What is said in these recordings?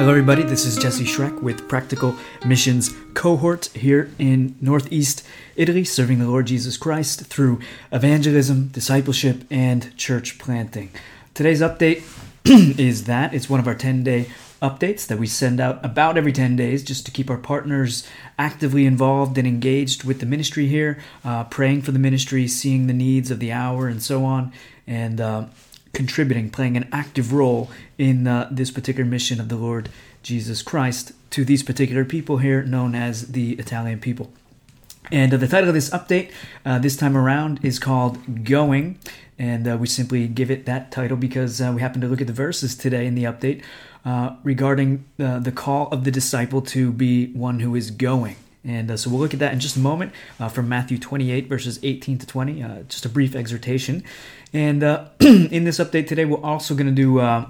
Hello, everybody. This is Jesse Schreck with Practical Missions Cohort here in Northeast Italy, serving the Lord Jesus Christ through evangelism, discipleship, and church planting. Today's update is that it's one of our 10 day updates that we send out about every 10 days just to keep our partners actively involved and engaged with the ministry here, uh, praying for the ministry, seeing the needs of the hour, and so on. And uh, contributing, playing an active role in uh, this particular mission of the Lord Jesus Christ to these particular people here, known as the Italian people. And uh, the title of this update uh, this time around is called Going. And uh, we simply give it that title because uh, we happen to look at the verses today in the update uh, regarding the call of the disciple to be one who is going. And uh, so we'll look at that in just a moment uh, from Matthew 28, verses 18 to 20, uh, just a brief exhortation. And uh, in this update today, we're also going to do uh,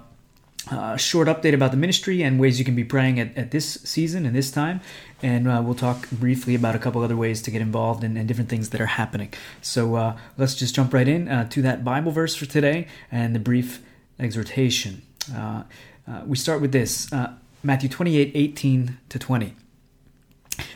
a short update about the ministry and ways you can be praying at, at this season and this time. And uh, we'll talk briefly about a couple other ways to get involved and, and different things that are happening. So let's just jump right in to that Bible verse for today and the brief exhortation. we start with this Matthew 28, 18 to 20.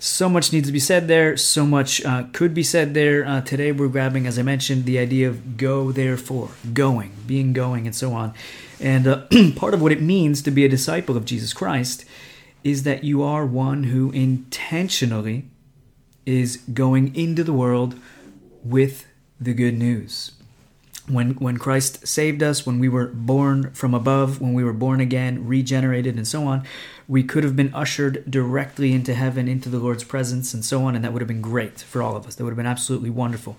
so much needs to be said there. So much uh, could be said there. Uh, today we're grabbing, as I mentioned, the idea of go therefore, going, being going, and so on. And uh, part of what it means to be a disciple of Jesus Christ is that you are one who intentionally is going into the world with the good news when when Christ saved us, when we were born from above, when we were born again, regenerated, and so on, we could have been ushered directly into heaven, into the Lord's presence, and so on, and that would have been great for all of us. That would have been absolutely wonderful.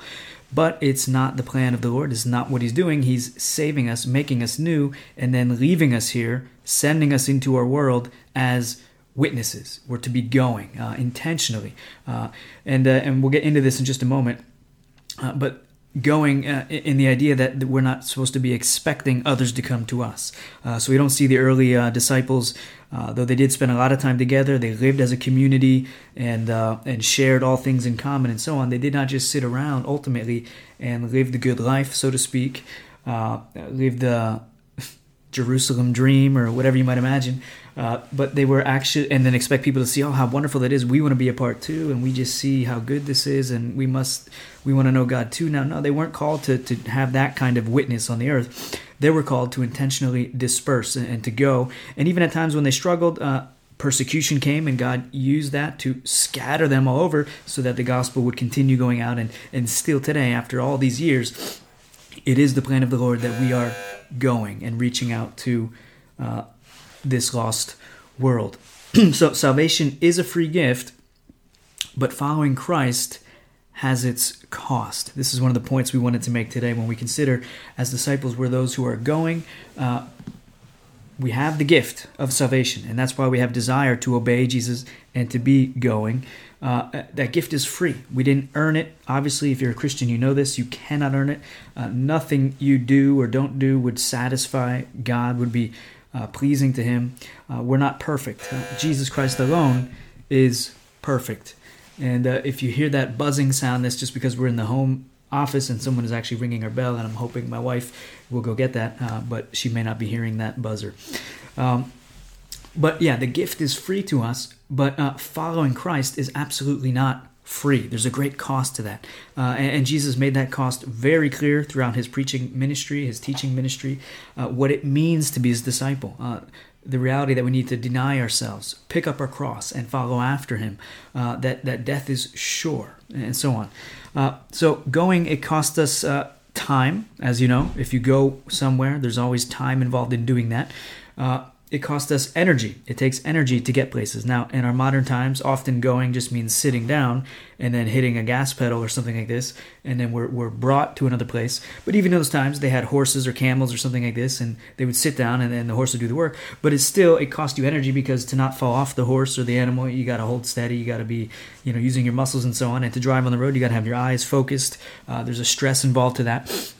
But it's not the plan of the Lord. It's not what He's doing. He's saving us, making us new, and then leaving us here, sending us into our world as witnesses. We're to be going uh, intentionally, uh, and uh, and we'll get into this in just a moment. Uh, but going uh, in the idea that we're not supposed to be expecting others to come to us. Uh, so we don't see the early uh, disciples, uh, though they did spend a lot of time together. They lived as a community and uh, and shared all things in common and so on. They did not just sit around ultimately and live the good life, so to speak, uh, live the Jerusalem dream or whatever you might imagine. Uh, but they were actually, and then expect people to see, oh, how wonderful that is. We want to be a part too, and we just see how good this is, and we must, we want to know God too. Now, no, they weren't called to, to have that kind of witness on the earth. They were called to intentionally disperse and, and to go. And even at times when they struggled, uh, persecution came and God used that to scatter them all over so that the gospel would continue going out. And, and still today, after all these years, it is the plan of the Lord that we are going and reaching out to uh, this lost world. so salvation is a free gift, but following Christ has its cost. This is one of the points we wanted to make today when we consider as disciples we're those who are going. Uh, we have the gift of salvation, and that's why we have desire to obey Jesus and to be going. Uh, that gift is free. We didn't earn it. Obviously, if you're a Christian, you know this. You cannot earn it. Uh, nothing you do or don't do would satisfy God, would be uh, pleasing to Him. Uh, we're not perfect. Uh, Jesus Christ alone is perfect. And uh, if you hear that buzzing sound, that's just because we're in the home office and someone is actually ringing our bell, and I'm hoping my wife will go get that, uh, but she may not be hearing that buzzer. Um, but yeah, the gift is free to us, but following Christ is absolutely not free. There's a great cost to that. Uh, and, and, Jesus made that cost very clear throughout his preaching ministry, his teaching ministry, uh, what it means to be his disciple. Uh, the reality that we need to deny ourselves, pick up our cross, and follow after him, uh, that, that death is sure, and so on. Uh, so, going, it costs us uh, time, as you know. If you go somewhere, there's always time involved in doing that. It costs us energy. It takes energy to get places. Now, in our modern times, often going just means sitting down and then hitting a gas pedal or something like this, and then we're, we're brought to another place. But even in those times, they had horses or camels or something like this, and they would sit down and then the horse would do the work. But it's still, it costs you energy because to not fall off the horse or the animal, you got to hold steady, you got to be, you know, using your muscles and so on. And to drive on the road, you got to have your eyes focused. Uh, there's a stress involved to that.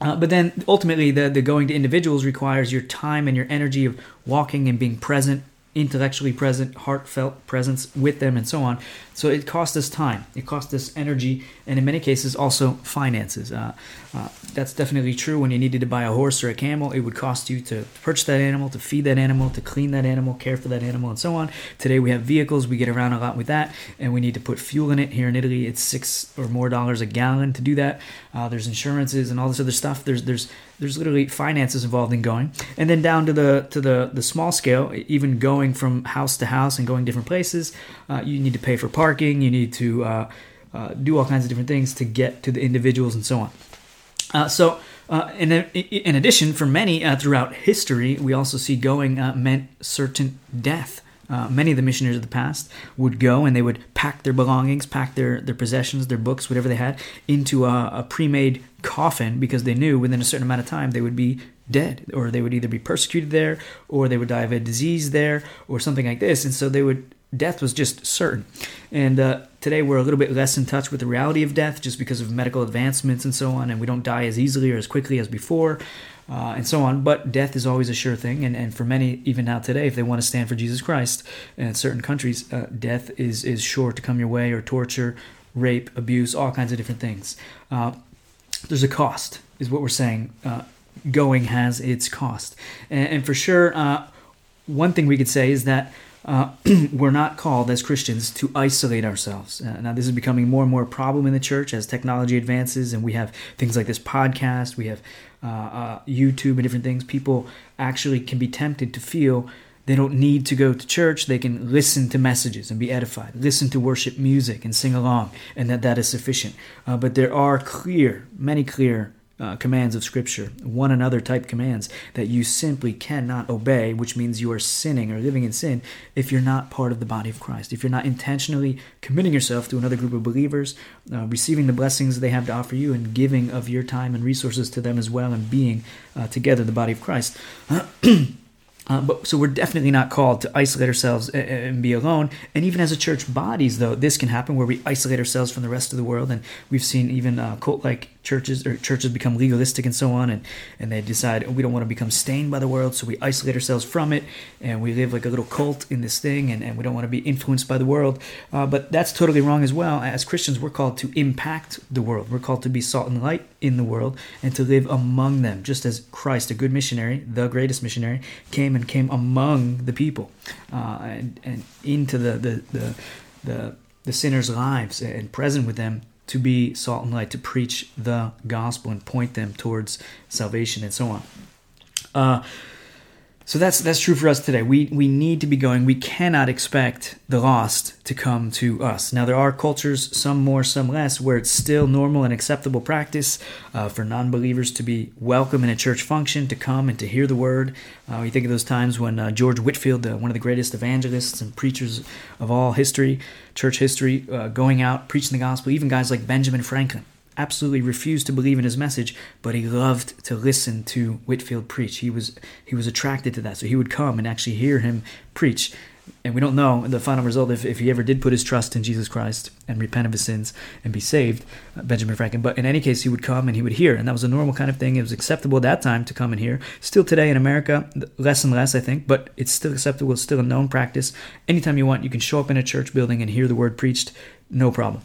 Uh, but then ultimately, the, the going to individuals requires your time and your energy of walking and being present intellectually present, heartfelt presence with them, and so on. So it cost us time, it cost us energy, and in many cases also finances. Uh, uh, that's definitely true. When you needed to buy a horse or a camel, it would cost you to purchase that animal, to feed that animal, to clean that animal, care for that animal, and so on. Today we have vehicles, we get around a lot with that, and we need to put fuel in it. Here in Italy, it's six or more dollars a gallon to do that. Uh, there's insurances and all this other stuff. There's there's there's literally finances involved in going, and then down to the to the the small scale, even going from house to house and going different places, uh, you need to pay for parking. You need to uh, uh do all kinds of different things to get to the individuals and so on. Uh, so. Uh, in, in addition, for many throughout history, we also see going meant certain death. Uh, many of the missionaries of the past would go and they would pack their belongings, pack their, their possessions, their books, whatever they had, into a, a pre made coffin because they knew within a certain amount of time they would be dead or they would either be persecuted there or they would die of a disease there or something like this. And so they would death was just certain. And uh, today we're a little bit less in touch with the reality of death just because of medical advancements and so on, and we don't die as easily or as quickly as before uh, and so on. But death is always a sure thing, and, and for many, even now today, if they want to stand for Jesus Christ, in certain countries, uh, death is is sure to come your way, or torture, rape, abuse, all kinds of different things. Uh, there's a cost, is what we're saying. Uh, going has its cost, and, and for sure, uh, one thing we could say is that. Uh, we're not called as Christians to isolate ourselves. Uh, now, this is becoming more and more a problem in the church as technology advances, and we have things like this podcast, we have uh, uh, YouTube and different things, people actually can be tempted to feel they don't need to go to church. They can listen to messages and be edified, listen to worship music and sing along, and that that is sufficient. Uh, but there are clear, many clear uh, commands of Scripture, one another type commands that you simply cannot obey, which means you are sinning or living in sin if you're not part of the body of Christ. If you're not intentionally committing yourself to another group of believers, uh, receiving the blessings they have to offer you, and giving of your time and resources to them as well, and being uh, together the body of Christ. Uh, but so we're definitely not called to isolate ourselves and, and, be alone. And even as a church bodies, though, this can happen where we isolate ourselves from the rest of the world. And we've seen even uh, cult-like churches or churches become legalistic and so on and, and they decide we don't want to become stained by the world so we isolate ourselves from it and we live like a little cult in this thing and, and we don't want to be influenced by the world. Uh, but that's totally wrong as well. As christians we're called to impact the world. We're called to be salt and light in the world and to live among them just as christ a good missionary the greatest missionary came and came among the people uh, and, and into the the, the, the the sinners' lives and present with them to be salt and light, to preach the gospel and point them towards salvation and so on. Uh, so that's that's true for us today. We we need to be going. We cannot expect the lost to come to us. Now there are cultures, some more, some less, where it's still normal and acceptable practice uh, for non-believers to be welcome in a church function, to come and to hear the word. Uh, you think of those times when uh, George Whitefield, one of the greatest evangelists and preachers of all history, church history, uh, going out preaching the gospel. Even guys like Benjamin Franklin absolutely refused to believe in his message, but he loved to listen to Whitefield preach. He was he was attracted to that, so he would come and actually hear him preach. And we don't know the final result if, if he ever did put his trust in Jesus Christ and repent of his sins and be saved, uh, Benjamin Franklin. But in any case, he would come and he would hear, and that was a normal kind of thing. It was acceptable at that time to come and hear. Still today in America, less and less, I think, but it's still acceptable. It's still a known practice. Anytime you want, you can show up in a church building and hear the word preached, no problem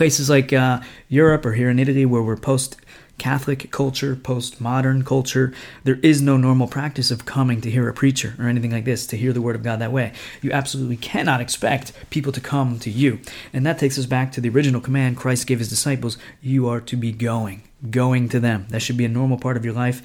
places like uh, Europe or here in Italy, where we're post Catholic culture, post modern culture, there is no normal practice of coming to hear a preacher or anything like this, to hear the Word of God that way. You absolutely cannot expect people to come to you. And that takes us back to the original command Christ gave his disciples you are to be going, going to them. That should be a normal part of your life.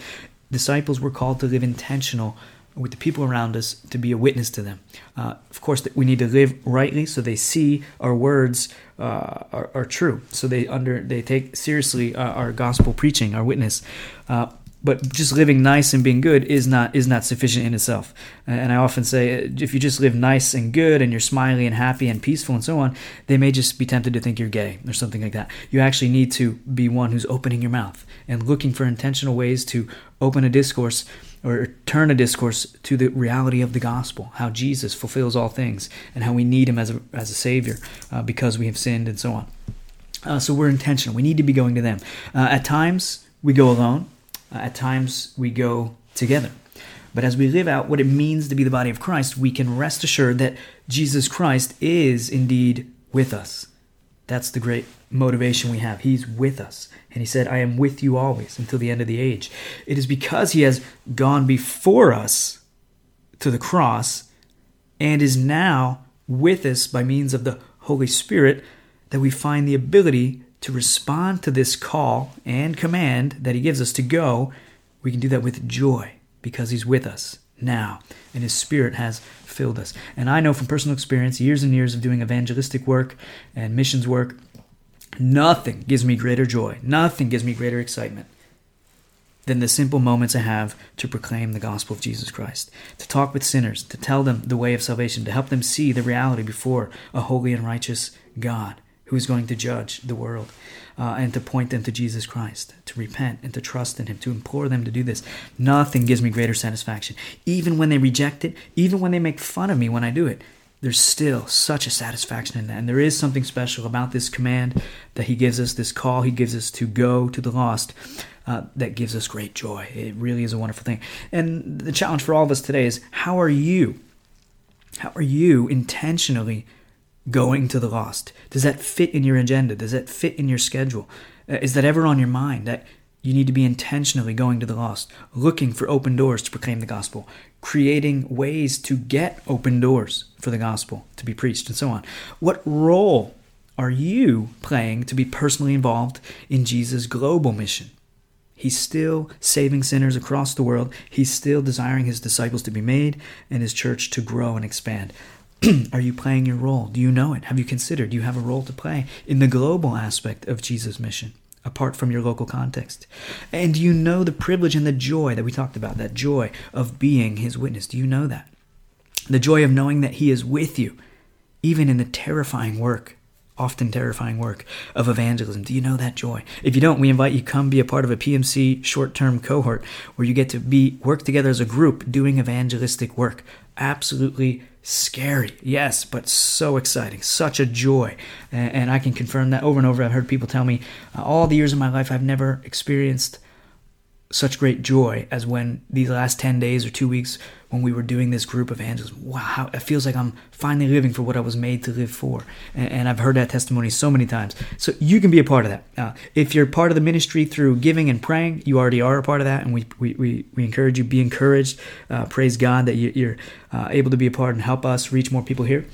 Disciples were called to live intentional with the people around us to be a witness to them. Uh, of course, we need to live rightly so they see our words uh, are, are, true. So they under they take seriously uh, our gospel preaching, our witness. Uh, but just living nice and being good is not is not sufficient in itself. And I often say, if you just live nice and good and you're smiley and happy and peaceful and so on, they may just be tempted to think you're gay or something like that. You actually need to be one who's opening your mouth and looking for intentional ways to open a discourse or turn a discourse to the reality of the gospel, how Jesus fulfills all things, and how we need Him as a, as a Savior uh, because we have sinned and so on. Uh, so we're intentional. We need to be going to them. Uh, at times, we go alone. Uh, at times, we go together. But as we live out what it means to be the body of Christ, we can rest assured that Jesus Christ is indeed with us. That's the great motivation we have. He's with us. And he said, I am with you always until the end of the age. It is because he has gone before us to the cross and is now with us by means of the Holy Spirit that we find the ability to respond to this call and command that he gives us to go. We can do that with joy because he's with us now and his spirit has filled us. And I know from personal experience, years and years of doing evangelistic work and missions work, nothing gives me greater joy, nothing gives me greater excitement than the simple moments I have to proclaim the gospel of Jesus Christ, to talk with sinners, to tell them the way of salvation, to help them see the reality before a holy and righteous God who is going to judge the world, uh, and to point them to Jesus Christ, to repent and to trust in Him, to implore them to do this. Nothing gives me greater satisfaction. Even when they reject it, even when they make fun of me when I do it, there's still such a satisfaction in that. And there is something special about this command that He gives us, this call He gives us to go to the lost. Uh, that gives us great joy. It really is a wonderful thing. And the challenge for all of us today is how are you? How are you intentionally going to the lost? Does that fit in your agenda? Does that fit in your schedule? Uh, is that ever on your mind that you need to be intentionally going to the lost, looking for open doors to proclaim the gospel, creating ways to get open doors for the gospel to be preached, and so on? What role are you playing to be personally involved in Jesus' global mission? He's still saving sinners across the world. He's still desiring his disciples to be made and his church to grow and expand. Are you playing your role? Do you know it? Have you considered? Do you have a role to play in the global aspect of Jesus' mission, apart from your local context? And do you know the privilege and the joy that we talked about, that joy of being his witness? Do you know that? The joy of knowing that he is with you, even in the terrifying work often terrifying work of evangelism. Do you know that joy? If you don't, we invite you come be a part of a PMC short-term cohort where you get to be work together as a group doing evangelistic work. Absolutely scary, yes, but so exciting, such a joy. And, and I can confirm that over and over. I've heard people tell me uh, all the years of my life I've never experienced such great joy as when these last 10 days or two weeks when we were doing this group of evangelism. Wow, it feels like I'm finally living for what I was made to live for. And, and I've heard that testimony so many times. So you can be a part of that. Uh, if you're part of the ministry through giving and praying, you already are a part of that. And we, we, we, we encourage you, be encouraged. Uh, praise God that you, are uh, able to be a part and help us reach more people here.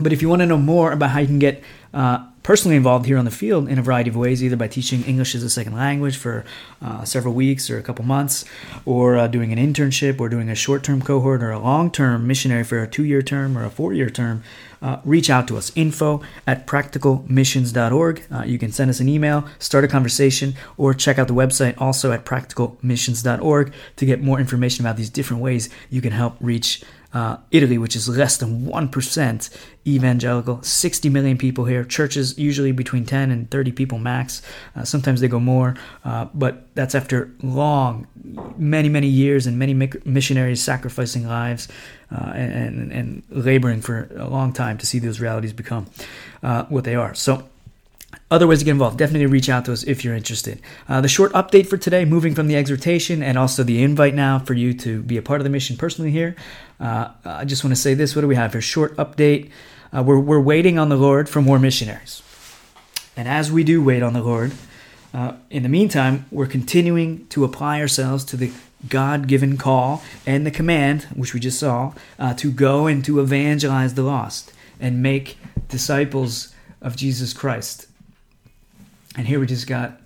But if you want to know more about how you can get uh, personally involved here on the field in a variety of ways, either by teaching English as a second language for uh, several weeks or a couple months, or uh, doing an internship, or doing a short term cohort, or a long term missionary for a two year term or a four year term, uh, reach out to us. Info at practicalmissions.org. Uh, you can send us an email, start a conversation, or check out the website also at practicalmissions.org to get more information about these different ways you can help reach uh, Italy, which is less than 1% evangelical, 60 million people here. Churches usually between 10 and 30 people max. Uh, sometimes they go more, uh, but that's after long, many, many years and many missionaries sacrificing lives uh, and, and, laboring for a long time to see those realities become uh, what they are. So, other ways to get involved, definitely reach out to us if you're interested. Uh, the short update for today, moving from the exhortation and also the invite now for you to be a part of the mission personally here. Uh, I just want to say this what do we have here? Short update. Uh, we're, we're waiting on the Lord for more missionaries. And as we do wait on the Lord, uh, in the meantime, we're continuing to apply ourselves to the God given call and the command, which we just saw, uh, to go and to evangelize the lost and make disciples of Jesus Christ. And here we just got,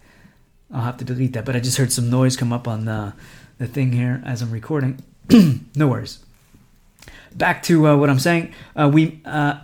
I'll have to delete that, but I just heard some noise come up on the, the thing here as I'm recording. no worries. Back to uh, what I'm saying. Uh, we, uh,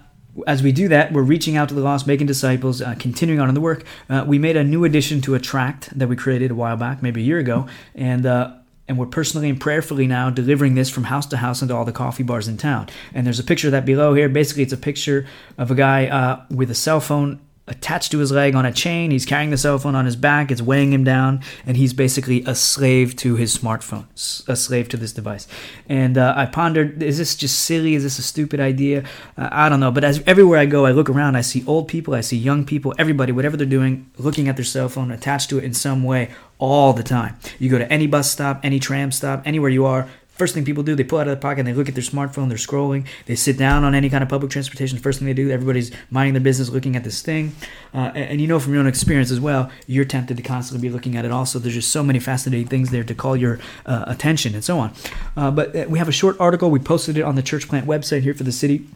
as we do that, we're reaching out to the lost, making disciples, uh, continuing on in the work. Uh, we made a new addition to a tract that we created a while back, maybe a year ago, and uh, and we're personally and prayerfully now delivering this from house to house into all the coffee bars in town. And there's a picture of that below here. Basically, it's a picture of a guy uh, with a cell phone attached to his leg on a chain. He's carrying the cell phone on his back. It's weighing him down, and he's basically a slave to his smartphone, a slave to this device. And uh, I pondered: Is this just silly? Is this a stupid idea? Uh, I don't know. But as everywhere I go, I look around. I see old people. I see young people. Everybody, whatever they're doing, looking at their cell phone, attached to it in some way, all the time. You go to any bus stop, any tram stop, anywhere you are, First thing people do, they pull out of their pocket, and they look at their smartphone, they're scrolling, they sit down on any kind of public transportation. First thing they do, everybody's minding their business, looking at this thing. Uh, and, and, you know from your own experience as well, you're tempted to constantly be looking at it also. There's just so many fascinating things there to call your uh, attention and so on. Uh, but uh, we have a short article, we posted it on the Church Plant website here for the city.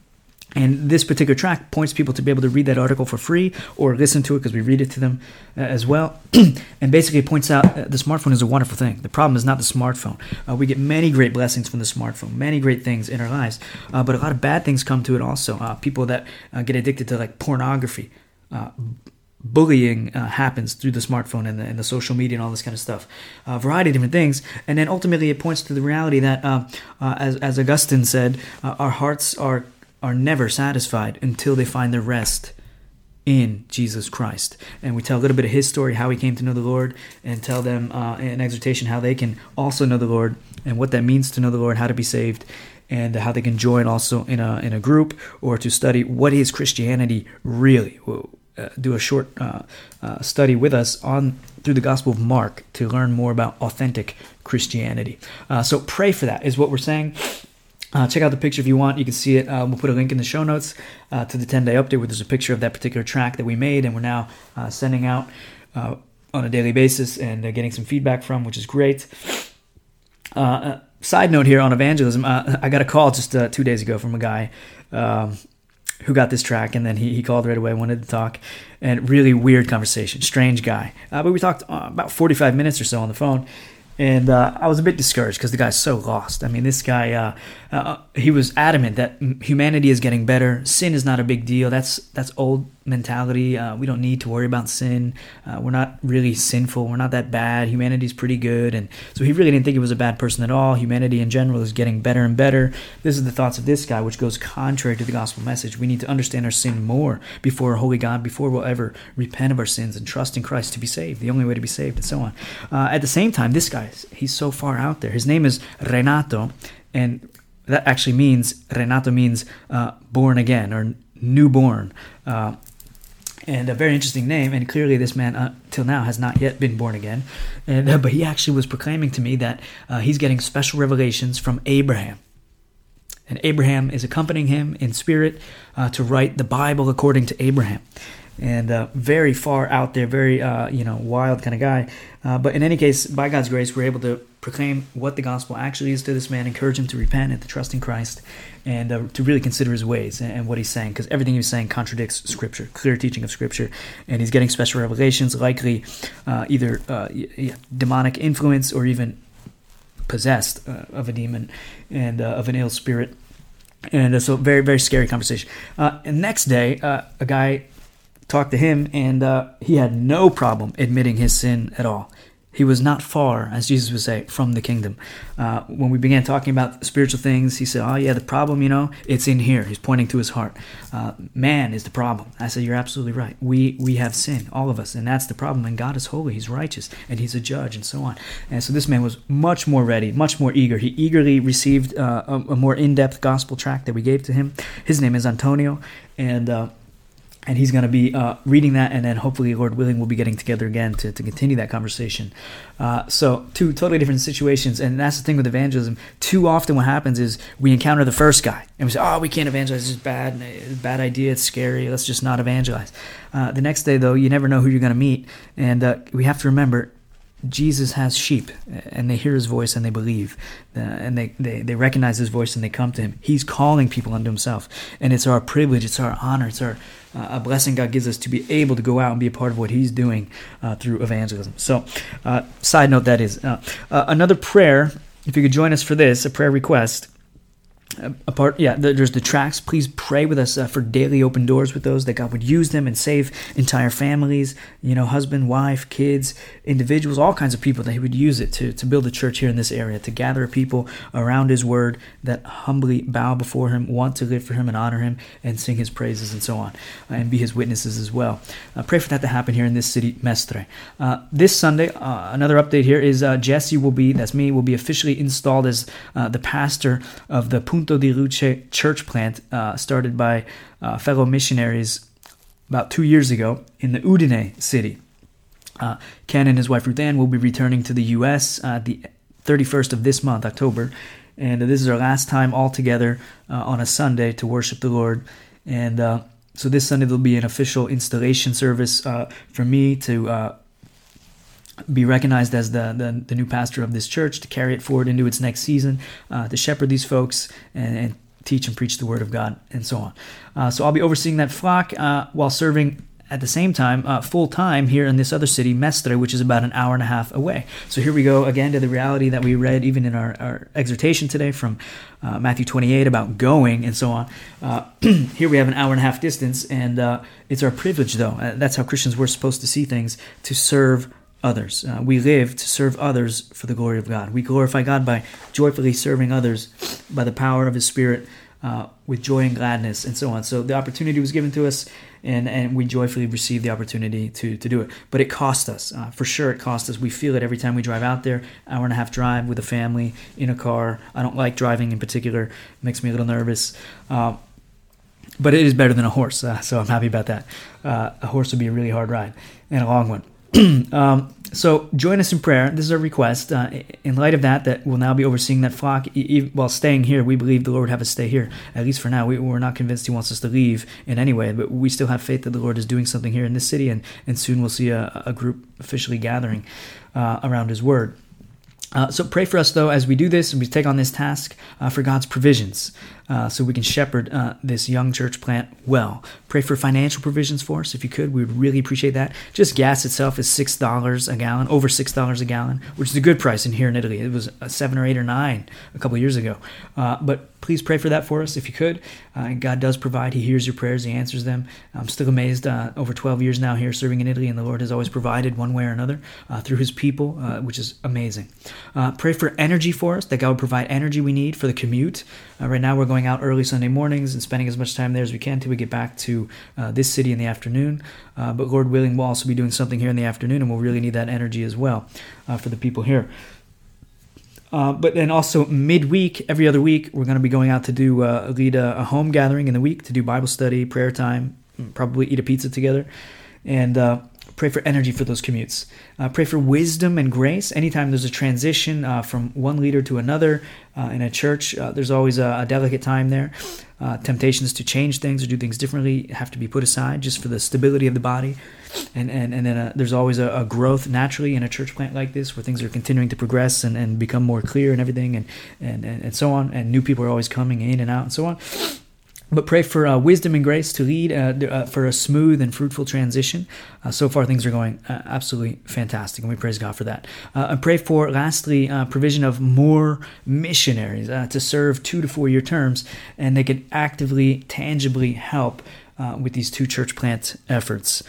And this particular track points people to be able to read that article for free or listen to it because we read it to them uh, as well. and basically points out uh, the smartphone is a wonderful thing. The problem is not the smartphone. Uh, we get many great blessings from the smartphone, many great things in our lives, uh, but a lot of bad things come to it also. Uh, people that uh, get addicted to like pornography. Bullying happens through the smartphone and the, and the, social media and all this kind of stuff. A variety of different things. And then ultimately, it points to the reality that, as, as Augustine said, our hearts are are never satisfied until they find their rest in Jesus Christ. And we tell a little bit of his story, how he came to know the Lord, and tell them uh, an exhortation how they can also know the Lord and what that means to know the Lord, how to be saved, and how they can join also in a, in a group or to study what is Christianity really. We'll, uh, do a short uh, uh, study with us on through the Gospel of Mark to learn more about authentic Christianity. Uh, so pray for that is what we're saying. Uh, check out the picture if you want. You can see it. Uh, we'll put a link in the show notes uh, to the 10 day update where there's a picture of that particular track that we made and we're now uh, sending out uh, on a daily basis and uh, getting some feedback from, which is great. side note here on evangelism I got a call just two days ago from a guy um, who got this track and then he, he called right away, wanted to talk. And really weird conversation, strange guy. but we talked about 45 minutes or so on the phone and uh, I was a bit discouraged because the guy's so lost. I mean, this guy, uh, uh, he was adamant that humanity is getting better. Sin is not a big deal. That's that's old mentality. Uh, we don't need to worry about sin. Uh, we're not really sinful. We're not that bad. Humanity's pretty good, and so he really didn't think he was a bad person at all. Humanity in general is getting better and better. This is the thoughts of this guy, which goes contrary to the gospel message. We need to understand our sin more before holy God, before we'll ever repent of our sins and trust in Christ to be saved. The only way to be saved, and so on. Uh, at the same time, this guy, he's so far out there. His name is Renato, and that actually means Renato means uh, born again or newborn. And a very interesting name. And clearly, this man, uh, till now, has not yet been born again. And uh, but he actually was proclaiming to me that uh, he's getting special revelations from Abraham, and Abraham is accompanying him in spirit uh, to write the Bible according to Abraham and uh, very far out there, very uh, you know wild kind of guy. But in any case, by God's grace, we're able to proclaim what the gospel actually is to this man, encourage him to repent and to trust in Christ, and uh, to really consider his ways and, and what he's saying, because everything he's saying contradicts Scripture, clear teaching of Scripture, and he's getting special revelations, likely uh, either uh, demonic influence or even possessed of a demon and of an ill spirit. And so, very, very scary conversation. and next day, a guy talked to him, and uh, he had no problem admitting his sin at all. He was not far, as Jesus would say, from the kingdom. Uh, when we began talking about spiritual things, he said, Oh, yeah, the problem, you know, it's in here. He's pointing to his heart. Uh, man is the problem. I said, You're absolutely right. We, we have sin, all of us, and that's the problem. And God is holy, He's righteous, and He's a judge, and so on. And so this man was much more ready, much more eager. He eagerly received uh, a, a, more in depth gospel tract that we gave to him. His name is Antonio, and uh, and he's going to be uh, reading that and then hopefully lord willing we'll be getting together again to, to continue that conversation. Uh, so two totally different situations and that's the thing with evangelism. Too often what happens is we encounter the first guy and we say oh we can't evangelize. It's bad bad idea. It's scary. Let's just not evangelize. Uh, the next day though you never know who you're going to meet and uh, we have to remember Jesus has sheep and they hear his voice and they believe uh, and they, they, they recognize his voice and they come to him. He's calling people unto himself. And it's our privilege, it's our honor, it's our uh, a blessing God gives us to be able to go out and be a part of what he's doing uh, through evangelism. So, uh, side note that is. Uh, uh, another prayer, if you could join us for this, a prayer request apart yeah there's the tracks. Please pray with us uh, for daily open doors with those that god would use them and save entire families you know husband wife kids individuals all kinds of people that he would use it to, to build a church here in this area to gather people around his word that humbly bow before him want to live for him and honor him and sing his praises and so on uh, and be his witnesses as well. Uh, pray for that to happen here in this city mestre. Uh, this sunday uh, another update here is jesse will be that's me will be officially installed as the pastor of the Punto di Luce church plant uh, started by uh, fellow missionaries about two years ago in the Udine city. Uh, Ken and his wife Ruth Ann will be returning to the U.S. Uh, the 31st of this month, October, and this is our last time all together uh, on a Sunday to worship the Lord. And uh, so this Sunday there'll be an official installation service uh, for me to uh, be recognized as the, the, the, new pastor of this church, to carry it forward into its next season, uh, to shepherd these folks and, and, teach and preach the word of God, and so on. Uh, so I'll be overseeing that flock uh, while serving at the same time uh, full time here in this other city, Mestre, which is about an hour and a half away. So here we go again to the reality that we read even in our, our exhortation today from uh, Matthew 28 about going and so on. Uh, here we have an hour and a half distance, and it's our privilege, though. that's how Christians were supposed to see things to serve others. Uh, we live to serve others for the glory of God. We glorify God by joyfully serving others by the power of His Spirit uh, with joy and gladness and so on. So the opportunity was given to us, and, and we joyfully received the opportunity to, to do it. But it cost us. Uh, for sure, it cost us. We feel it every time we drive out there. Hour and a half drive with a family in a car. I don't like driving in particular. It makes me a little nervous. Uh, but it is better than a horse, uh, so I'm happy about that. Uh, a horse would be a really hard ride and a long one. um, so join us in prayer. This is a request. Uh, in light of that, that we'll now be overseeing that flock e- while staying here. We believe the Lord have us stay here, at least for now. We, are not convinced He wants us to leave in any way, but we still have faith that the Lord is doing something here in this city, and, and soon we'll see a, a group officially gathering uh, around His Word. Uh, so pray for us, though, as we do this and we take on this task uh, for God's provisions uh, so we can shepherd uh, this young church plant well. Pray for financial provisions for us if you could. We would really appreciate that. Just gas itself is $6 a gallon, over $6 a gallon, which is a good price in here in Italy. It was a 7 or 8 or 9 a couple years ago. Uh, but please pray for that for us if you could. Uh, God does provide. He hears your prayers. He answers them. I'm still amazed. Uh, over 12 years now here serving in Italy, and the Lord has always provided one way or another uh, through His people, uh, which is amazing. Uh, pray for energy for us, that God would provide energy we need for the commute. Uh, right now, we're going out early Sunday mornings and spending as much time there as we can till we get back to this city in the afternoon. but Lord willing, we'll also be doing something here in the afternoon, and we'll really need that energy as well for the people here. Uh, but then also midweek, every other week, we're going to be going out to do uh, lead a, a, home gathering in the week to do Bible study, prayer time, probably eat a pizza together, and uh, pray for energy for those commutes. Uh, pray for wisdom and grace. Anytime there's a transition uh, from one leader to another uh, in a church, uh, there's always a, a, delicate time there. Uh, temptations to change things or do things differently have to be put aside just for the stability of the body. And, and, and then uh, there's always a, a, growth naturally in a church plant like this where things are continuing to progress and, and become more clear and everything and, and, and, and so on. And new people are always coming in and out and so on but pray for uh, wisdom and grace to lead uh, uh, for a smooth and fruitful transition. Uh, so far, things are going uh, absolutely fantastic, and we praise God for that. Uh, and pray for, lastly, provision of more missionaries to serve two to four year terms, and they could actively, tangibly help with these two church plant efforts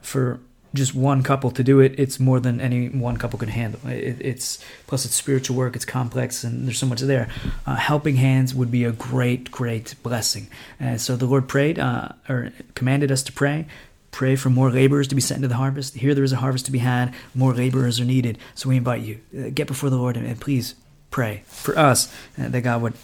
for just one couple to do it, it's more than any one couple can handle. It, it's plus it's spiritual work, it's complex, and there's so much there. Uh, helping hands would be a great, great blessing. And so the Lord prayed uh, or commanded us to pray. Pray for more laborers to be sent into the harvest. Here there is a harvest to be had. More laborers are needed. So we invite you, uh, get before the Lord and, and please pray for us uh, that God would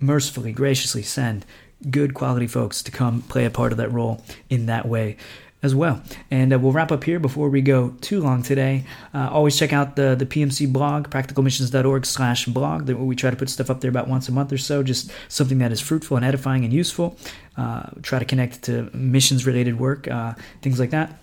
mercifully, graciously send good quality folks to come play a part of that role in that way as well. And uh, we'll wrap up here before we go too long today. Uh, always check out the, the PMC blog, practicalmissions.org slash blog. We try to put stuff up there about once a month or so, just something that is fruitful and edifying and useful. Uh, try to connect to missions related work, uh, things like that.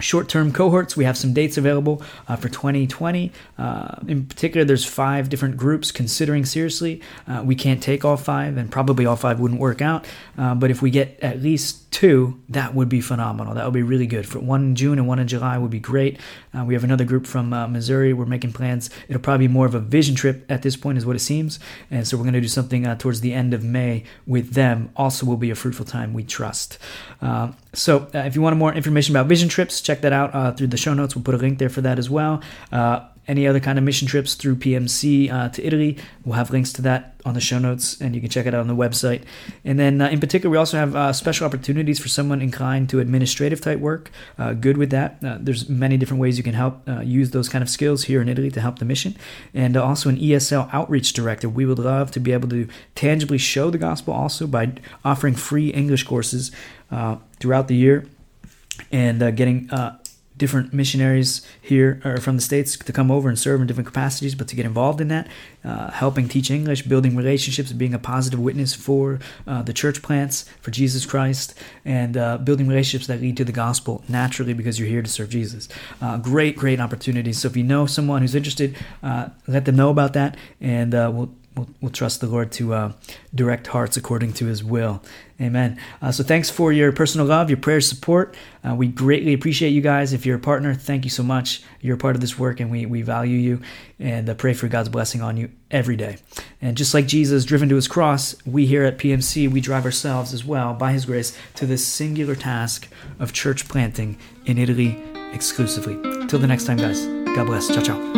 short term cohorts. We have some dates available uh, for 2020. Uh, in particular, there's five different groups considering seriously. Uh, we can't take all five, and probably all five wouldn't work out. Uh, but if we get at least two, that would be phenomenal. That would be really good. For one in June and one in July would be great. Uh, we have another group from uh, Missouri. We're making plans. It'll probably be more of a vision trip at this point, is what it seems. And so we're going to do something towards the end of May with them. Also, will be a fruitful time, we trust. so if you want more information about vision trips, check that out uh, through the show notes. We'll put a link there for that as well. Any other kind of mission trips through PMC uh, to Italy, we'll have links to that on the show notes, and you can check it out on the website. And then, uh, in particular, we also have uh, special opportunities for someone inclined to administrative type work. Uh, good with that. Uh, there's many different ways you can help uh, use those kind of skills here in Italy to help the mission. And also, an ESL outreach director. We would love to be able to tangibly show the gospel also by offering free English courses throughout the year and uh, getting uh, different missionaries here or from the states to come over and serve in different capacities but to get involved in that uh, helping teach english building relationships being a positive witness for uh, the church plants for jesus christ and uh, building relationships that lead to the gospel naturally because you're here to serve jesus. Uh, great great opportunities so if you know someone who's interested uh, let them know about that and we'll we'll, we'll trust the Lord to uh, direct hearts according to His will. Amen. Uh, so thanks for your personal love, your prayer support. Uh, we greatly appreciate you guys. If you're a partner, thank you so much. You're a part of this work, and we, we value you and uh, pray for God's blessing on you every day. And just like Jesus driven to his cross, we here at PMC, we drive ourselves as well, by His grace, to this singular task of church planting in Italy exclusively. Till the next time, guys. God bless. Ciao, ciao.